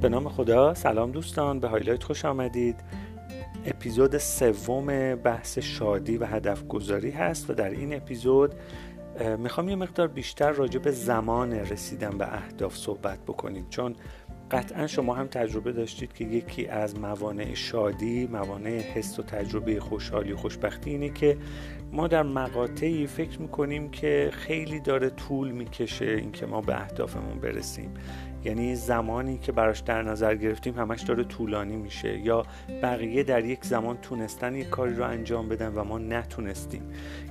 به نام خدا. سلام دوستان به هایلایت خوش آمدید. اپیزود سوم بحث شادی و هدف گذاری هست و در این اپیزود می‌خوام یه مقدار بیشتر راجع به زمان رسیدن به اهداف صحبت بکنیم. چون قطعا شما هم تجربه داشتید که یکی از موانع شادی موانع حس و تجربه خوشحالی و خوشبختی اینه که ما در مقاطعی فکر می‌کنیم که خیلی داره طول می‌کشه اینکه ما به اهدافمون برسیم. یعنی زمانی که براش در نظر گرفتیم همش داره طولانی میشه یا بقیه در یک زمان تونستن یک کاری رو انجام بدن و ما نتونستیم.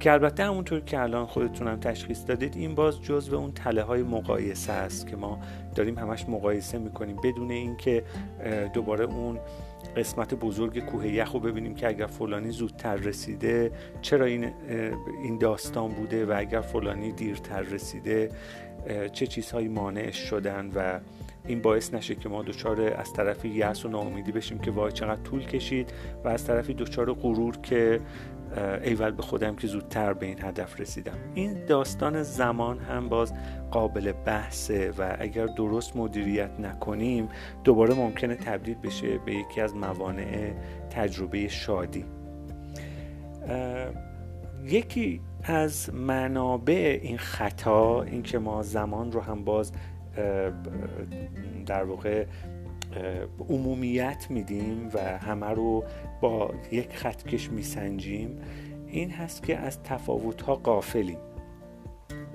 که البته همونطور که الان خودتونم تشخیص دادید این باز جزو اون تله های مقایسه است که ما داریم همش مقایسه می‌کنیم. بدون اینکه دوباره اون قسمت بزرگ کوه یخ رو ببینیم که اگر فلانی زودتر رسیده چرا این این داستان بوده و اگر فلانی دیرتر رسیده چه چیزهایی مانعش شدن و این باعث نشه که ما دچار از طرفی یأس و ناامیدی بشیم که وای چقدر طول کشید و از طرفی دچار غرور که ایول به خودم که زودتر به این هدف رسیدم. این داستان زمان هم باز قابل بحثه و اگر درست مدیریت نکنیم دوباره ممکنه تبدیل بشه به یکی از موانع تجربه شادی. یکی از منابع این خطا اینکه ما زمان رو هم باز در واقع عمومیت میدیم و همه رو با یک خطکش میسنجیم. این هست که از تفاوت ها قافلیم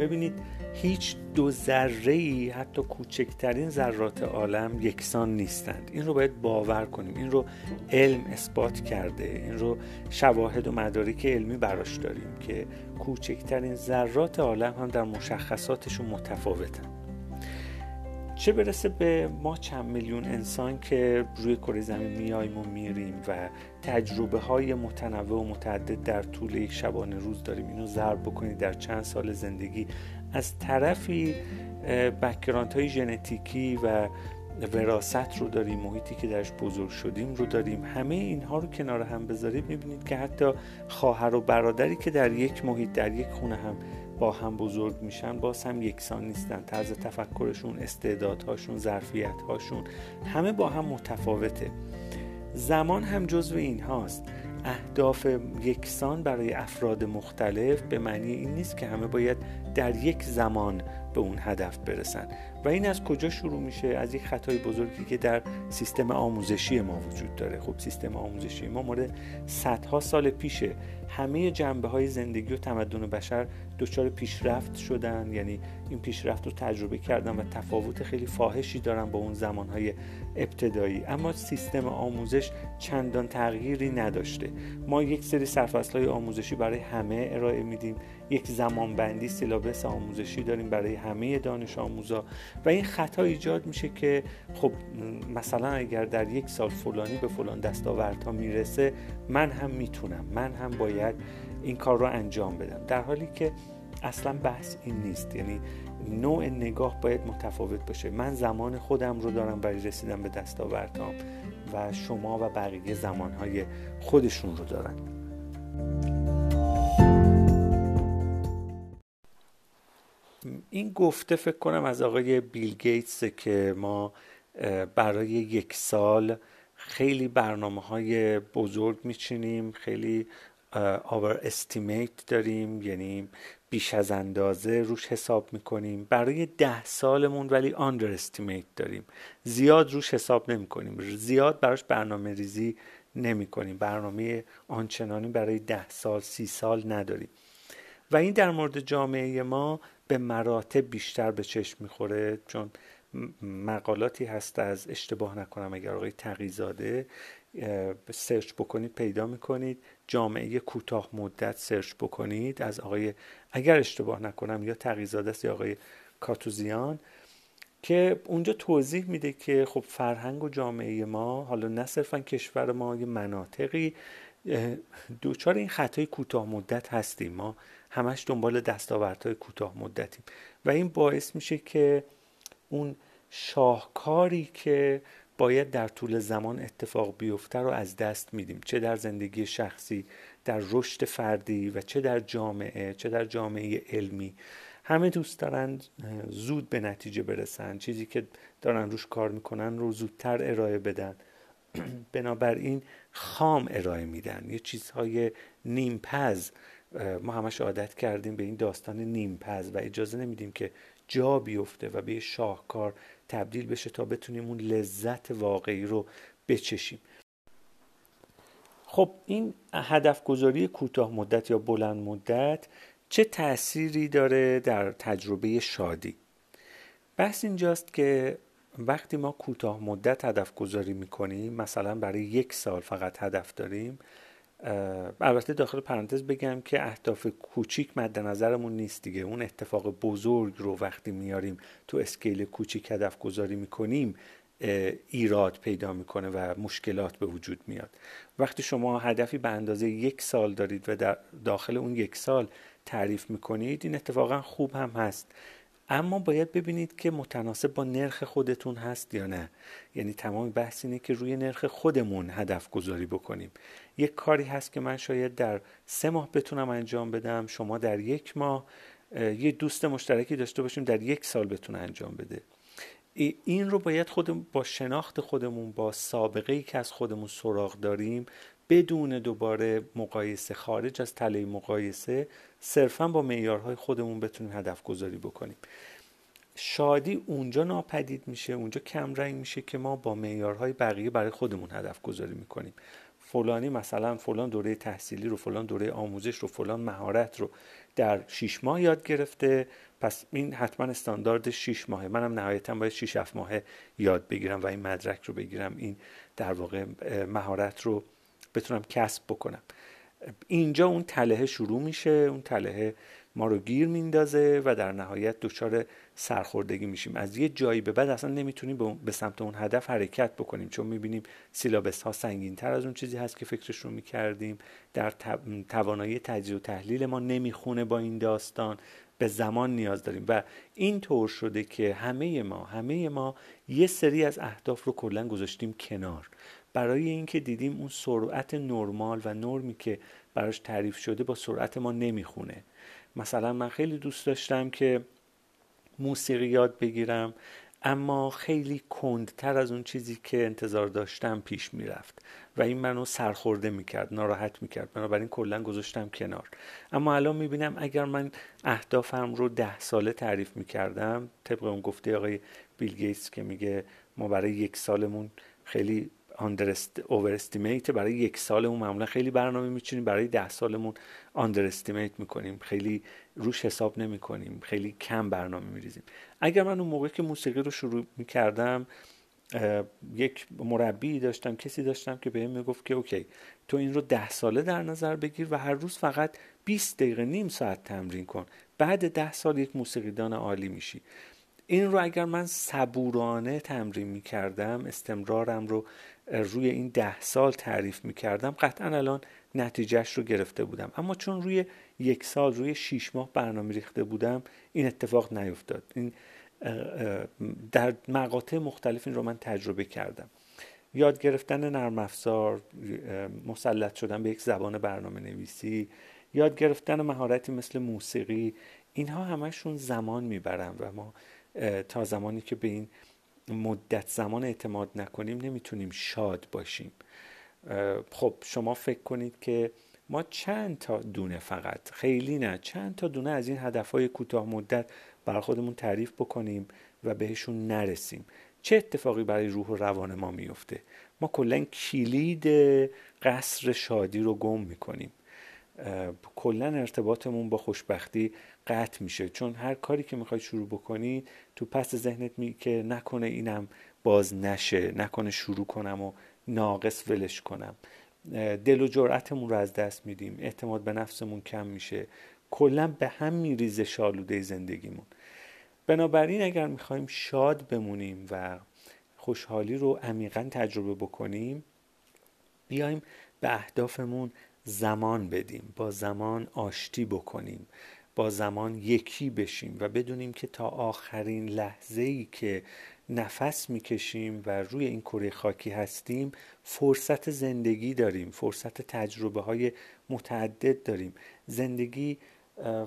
ببینید هیچ دو ذره ای حتی کوچکترین ذرات عالم یکسان نیستند. این رو باید باور کنیم. این رو علم اثبات کرده. این رو شواهد و مدارک علمی براش داریم که کوچکترین ذرات عالم هم در مشخصاتشون متفاوتن. چه برسه به ما چند میلیون انسان که روی کره زمین میاییم و میریم و تجربه های متنوع و متعدد در طول یک شبانه روز داریم. اینو ضرب بکنید در چند سال زندگی. از طرفی background های ژنتیکی و وراست رو داریم محیطی که درش بزرگ شدیم رو داریم. همه اینها رو کنار هم بذارید. می‌بینید که حتی خواهر و برادری که در یک محیط در یک خونه هم با هم بزرگ میشن باز هم یکسان نیستن. طرز تفکرشون استعدادهاشون ظرفیتهاشون همه با هم متفاوته. زمان هم جزو این هاست اهداف یکسان برای افراد مختلف به معنی این نیست که همه باید در یک زمان به اون هدف برسن. و این از کجا شروع میشه؟ از یک خطای بزرگی که در سیستم آموزشی ما وجود داره. خب سیستم آموزشی ما مورد صدها سال پیشه. همه جنبه های زندگی و تمدن بشر دچار پیشرفت شدن. یعنی این پیشرفت رو تجربه کردن و تفاوت خیلی فاحشی دارن با اون زمانهای ابتدایی. اما سیستم آموزش چندان تغییری نداشته. ما یک سری سرفصل های آموزشی برای همه ارائه میدیم. یک زمانبندی سیلابس آموزشی داریم برای همه دانش آموزا. و این خطا ایجاد میشه که خب مثلا اگر در یک سال فلانی به فلان دستاوردها می‌رسه من هم می‌تونم. من هم باید این کار رو انجام بدم. در حالی که اصلا بحث این نیست. یعنی نوع نگاه باید متفاوت باشه. من زمان خودم رو دارم برای رسیدن به دستاوردهام و شما و بقیه زمانهای خودشون رو دارن. این گفته فکر کنم از آقای بیل گیتس که ما برای یک سال خیلی برنامه های بزرگ میچینیم خیلی آور استیمیت داریم یعنی بیش از اندازه روش حساب می‌کنیم. برای ده سالمون ولی آندر استیمیت داریم. زیاد روش حساب نمی کنیم زیاد براش برنامه ریزی نمی کنیم برنامه آنچنانی برای ده سال سی سال نداریم. و این در مورد جامعه ما به مراتب بیشتر به چشم می‌خوره چون مقالاتی هست از اشتباه نکنم اگر آقای تقیزاده سرچ بکنید پیدا می‌کنید. جامعه کوتاه مدت سرچ بکنید از آقای اگر اشتباه نکنم یا تقیزاده است یا آقای کاتوزیان که اونجا توضیح میده که خب فرهنگ و جامعه ما حالا نه صرفا کشور ما یه مناطقی دوچار این خطای کوتاه مدت هستیم. ما همش دنبال دستاوردهای کوتاه مدتیم. و این باعث میشه که اون شاهکاری که باید در طول زمان اتفاق بیفته رو از دست میدیم. چه در زندگی شخصی در رشد فردی و چه در جامعه چه در جامعه علمی. همه دوست دارن زود به نتیجه برسن. چیزی که دارن روش کار می‌کنن رو زودتر ارائه بدن. بنابراین خام ارائه میدن. یه چیزهای نیمپز ما همش عادت کردیم به این داستان نیمپز و اجازه نمیدیم که جا بیفته و به شاهکار تبدیل بشه تا بتونیم اون لذت واقعی رو بچشیم. خب این هدف گذاری کوتاه مدت یا بلند مدت چه تأثیری داره در تجربه شادی؟ بحث اینجاست که وقتی ما کوتاه مدت هدف گذاری می‌کنیم مثلا برای یک سال فقط هدف داریم البته داخل پرانتز بگم که اهداف کوچیک مد نظرمون نیست دیگه. اون اتفاق بزرگ رو وقتی میاریم تو اسکیل کوچیک هدف گذاری می‌کنیم ایراد پیدا می‌کنه و مشکلات به وجود میاد. وقتی شما هدفی به اندازه یک سال دارید و در داخل اون یک سال تعریف می‌کنید این اتفاقا خوب هم هست. اما باید ببینید که متناسب با نرخ خودتون هست یا نه. یعنی تمام بحث اینه که روی نرخ خودمون هدف گذاری بکنیم. یک کاری هست که من شاید در سه ماه بتونم انجام بدم شما در یک ماه یه دوست مشترکی داشته باشیم در یک سال بتونه انجام بده. این رو باید خودمون با شناخت خودمون با سابقه ای که از خودمون سراغ داریم بدون دوباره مقایسه خارج از تله مقایسه صرفا با معیارهای خودمون بتونیم هدف گذاری بکنیم. شادی اونجا ناپدید میشه اونجا کم رنگ میشه که ما با معیارهای بقیه برای خودمون هدف گذاری می‌کنیم. فلانی مثلا فلان دوره تحصیلی رو فلان دوره آموزش رو فلان مهارت رو در شیش ماه یاد گرفته پس این حتما استاندارد شیش ماهه. منم نهایتا باید شیش هفت ماهه یاد بگیرم و این مدرک رو بگیرم این در واقع مهارت رو بتونم کسب بکنم. اینجا اون تله شروع میشه اون تله ما رو گیر میندازه و در نهایت دچار سرخوردگی میشیم. از یه جایی به بعد اصلا نمی‌تونیم به سمت اون هدف حرکت بکنیم چون می‌بینیم سیلابس ها سنگین تر از اون چیزی هست که فکرش رو می‌کردیم. در توانایی تجزیه و تحلیل ما نمی‌خونه با این داستان. به زمان نیاز داریم و این طور شده که همه ما همه ما یه سری از اهداف رو کلا گذاشتیم کنار. برای اینکه دیدیم اون سرعت نرمال و نرمی که براش تعریف شده با سرعت ما نمی‌خونه. مثلا من خیلی دوست داشتم که موسیقی یاد بگیرم اما خیلی کندتر از اون چیزی که انتظار داشتم پیش می‌رفت و این منو سرخورده می‌کرد ناراحت می‌کرد. بنابراین کلا گذاشتم کنار. اما الان می‌بینم اگر من اهدافم رو ده ساله تعریف می‌کردم طبق اون گفته آقای بیل گیتس که میگه ما برای یک سالمون خیلی اوورستیمیت برای یک سالمون معمولا خیلی برنامه میچینیم برای ده سالمون آندرستیمیت می‌کنیم. خیلی روش حساب نمی‌کنیم. خیلی کم برنامه میریزیم. اگر من اون موقع که موسیقی رو شروع می‌کردم یک مربی داشتم کسی داشتم که بهم می‌گفت که اوکی تو این رو ده ساله در نظر بگیر و هر روز فقط 20 دقیقه نیم ساعت تمرین کن. بعد ده سال یک موسیقیدان عالی میشی. این رو اگر من صبورانه تمرین می‌کردم استمرارم رو روی این ده سال تعریف می‌کردم. قطعا الان نتیجهش رو گرفته بودم. اما چون روی یک سال روی شیش ماه برنامه ریخته بودم این اتفاق نیفتاد. این در مقاطع مختلف این رو من تجربه کردم. یاد گرفتن نرم افزار مسلط شدن به یک زبان برنامه نویسی یاد گرفتن مهارتی مثل موسیقی اینها همشون زمان می‌برن و ما تا زمانی که به این مدت زمان اعتماد نکنیم نمی‌تونیم شاد باشیم. خب شما فکر کنید که ما چند تا دونه فقط خیلی نه چند تا دونه از این هدفهای کوتاه مدت برای خودمون تعریف بکنیم و بهشون نرسیم. چه اتفاقی برای روح و روان ما میفته ما کلا کلید قصر شادی رو گم می‌کنیم. کلا ارتباطمون با خوشبختی قطع میشه. چون هر کاری که می‌خوای شروع بکنی تو پس ذهنت می که نکنه اینم باز نشه نکنه شروع کنم و ناقص ولش کنم. دل و جرأتمون رو از دست میدیم. اعتماد به نفسمون کم میشه. کلا به هم میریزه شالوده زندگیمون. بنابراین اگر می‌خوایم شاد بمونیم و خوشحالی رو عمیقا تجربه بکنیم بیایم به اهدافمون زمان بدیم. با زمان آشتی بکنیم. با زمان یکی بشیم و بدونیم که تا آخرین لحظه ای که نفس می‌کشیم و روی این کره خاکی هستیم فرصت زندگی داریم فرصت تجربه های متعدد داریم. زندگی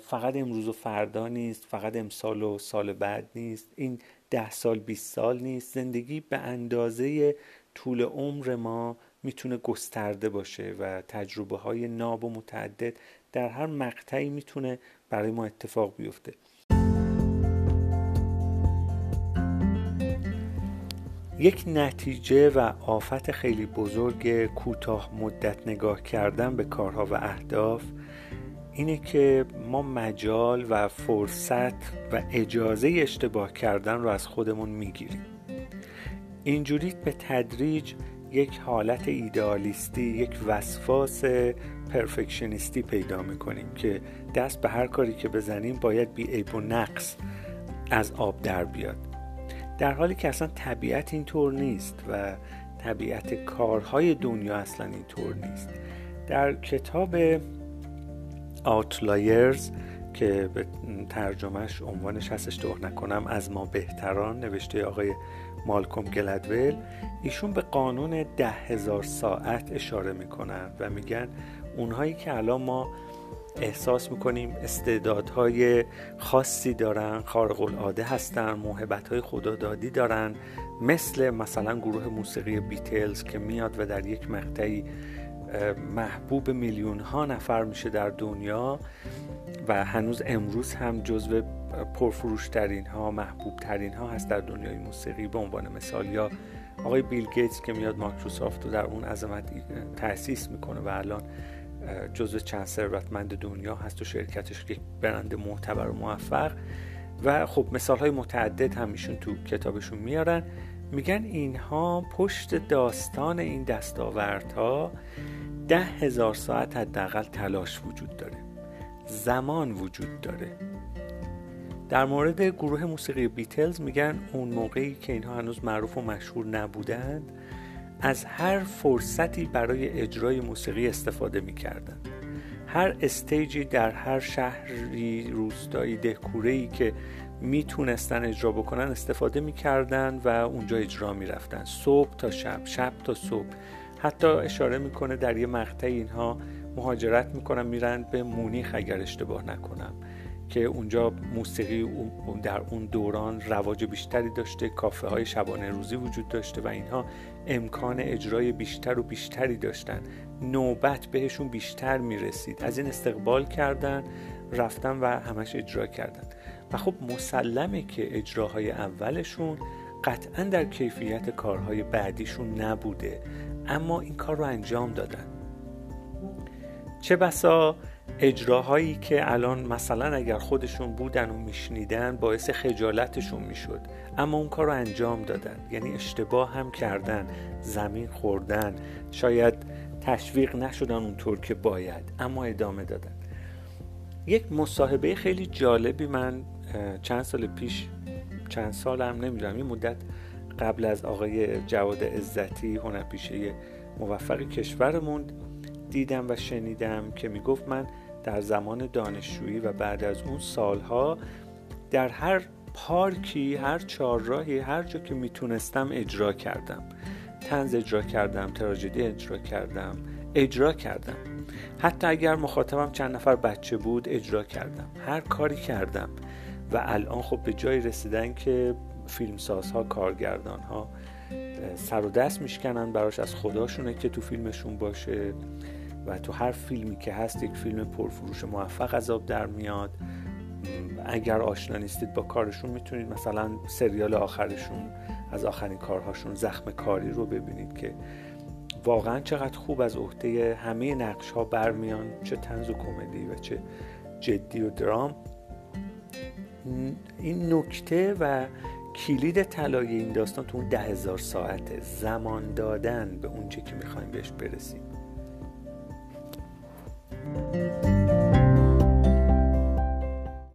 فقط امروز و فردا نیست فقط امسال و سال بعد نیست این ده سال 20 سال نیست. زندگی به اندازه طول عمر ما می‌تونه گسترده باشه و تجربه های ناب و متعدد در هر مقطعی می‌تونه برای ما اتفاق بیفته. یک نتیجه و آفت خیلی بزرگ کوتاه مدت نگاه کردن به کارها و اهداف اینه که ما مجال و فرصت و اجازه اشتباه کردن رو از خودمون می‌گیریم. اینجوری به تدریج یک حالت ایدئالیستی یک وسواس پرفکشنیستی پیدا می‌کنیم که دست به هر کاری که بزنیم باید بی عیب و نقص از آب در بیاد. در حالی که اصلا طبیعت اینطور نیست و طبیعت کارهای دنیا اصلا اینطور نیست. در کتاب آوتلایرز که به ترجمهش عنوانش هستش دور نکنم از ما بهتران نوشته آقای مالکوم گلدول ایشون به قانون ده هزار ساعت اشاره می‌کنن و میگن اونهایی که الان ما احساس می‌کنیم استعدادهای خاصی دارن خارق العاده هستن موهبت های خدادادی دارن. مثل مثلا گروه موسیقی بیتلز که میاد و در یک مقطعی محبوب میلیون ها نفر میشه در دنیا و هنوز امروز هم جزو پرفروش ترین ها محبوب ترین ها هست در دنیای موسیقی. به عنوان مثال یا آقای بیل گیتس که میاد مایکروسافت رو در اون عظمت تأسیس می‌کنه و الان جزو چند ثروتمند دنیا هست و شرکتش یک برند معتبر و موفق. و خب مثال های متعدد همیشون تو کتابشون میارن. میگن اینها پشت داستان این دستاوردها ده هزار ساعت حداقل تلاش وجود داره. زمان وجود داره. در مورد گروه موسیقی بیتلز میگن اون موقعی که اینها هنوز معروف و مشهور نبودند از هر فرصتی برای اجرای موسیقی استفاده می‌کردن. هر استیجی در هر شهری روستایی دهکورهی که می‌تونستن اجرا بکنن استفاده می‌کردن و اونجا اجرا می‌رفتن. صبح تا شب شب تا صبح. حتی اشاره می‌کنه در یه مقطع اینها مهاجرت می‌کنن میرن به مونیخ اگر اشتباه نکنم که اونجا موسیقی در اون دوران رواج بیشتری داشته کافه های شبانه روزی وجود داشته و اینها. امکان اجرای بیشتر و بیشتری داشتن. نوبت بهشون بیشتر می‌رسید. از این استقبال کردن رفتن و همش اجرا کردن. و خب مسلمه که اجراهای اولشون قطعا در کیفیت کارهای بعدیشون نبوده. اما این کار رو انجام دادن. چه بسا؟ اجراهایی که الان مثلا اگر خودشون بودن و میشنیدن باعث خجالتشون می‌شد. اما اون کار رو انجام دادن. یعنی اشتباه هم کردن زمین خوردن. شاید تشویق نشدن اونطور که باید اما ادامه دادن. یک مصاحبه خیلی جالبی من چند سال پیش چند سال هم نمی‌دونم این مدت قبل از آقای جواد عزتی هنرپیشه موفق کشورمون دیدم و شنیدم که می‌گفت من در زمان دانشجویی و بعد از اون سالها در هر پارکی هر چهارراهی هر جا که می‌تونستم اجرا کردم. تنز اجرا کردم تراژدی اجرا کردم اجرا کردم. حتی اگر مخاطبم چند نفر بچه بود اجرا کردم. هر کاری کردم. و الان خب به جایی رسیدن که فیلمسازها کارگردانها سر و دست میشکنن براش از خداشونه که تو فیلمشون باشه. و تو هر فیلمی که هست یک فیلم پرفروش موفق عذاب در میاد. اگر آشنا نیستید با کارشون می‌تونید مثلا سریال آخرشون از آخرین کارهاشون زخم کاری رو ببینید که واقعا چقدر خوب از عهده همه نقش ها برمیان چه تنز و کمدی و چه جدی و درام. این نکته و کلید طلای این داستان تو اون ده هزار ساعته زمان دادن به اونچه که می‌خوایم بهش برسیم.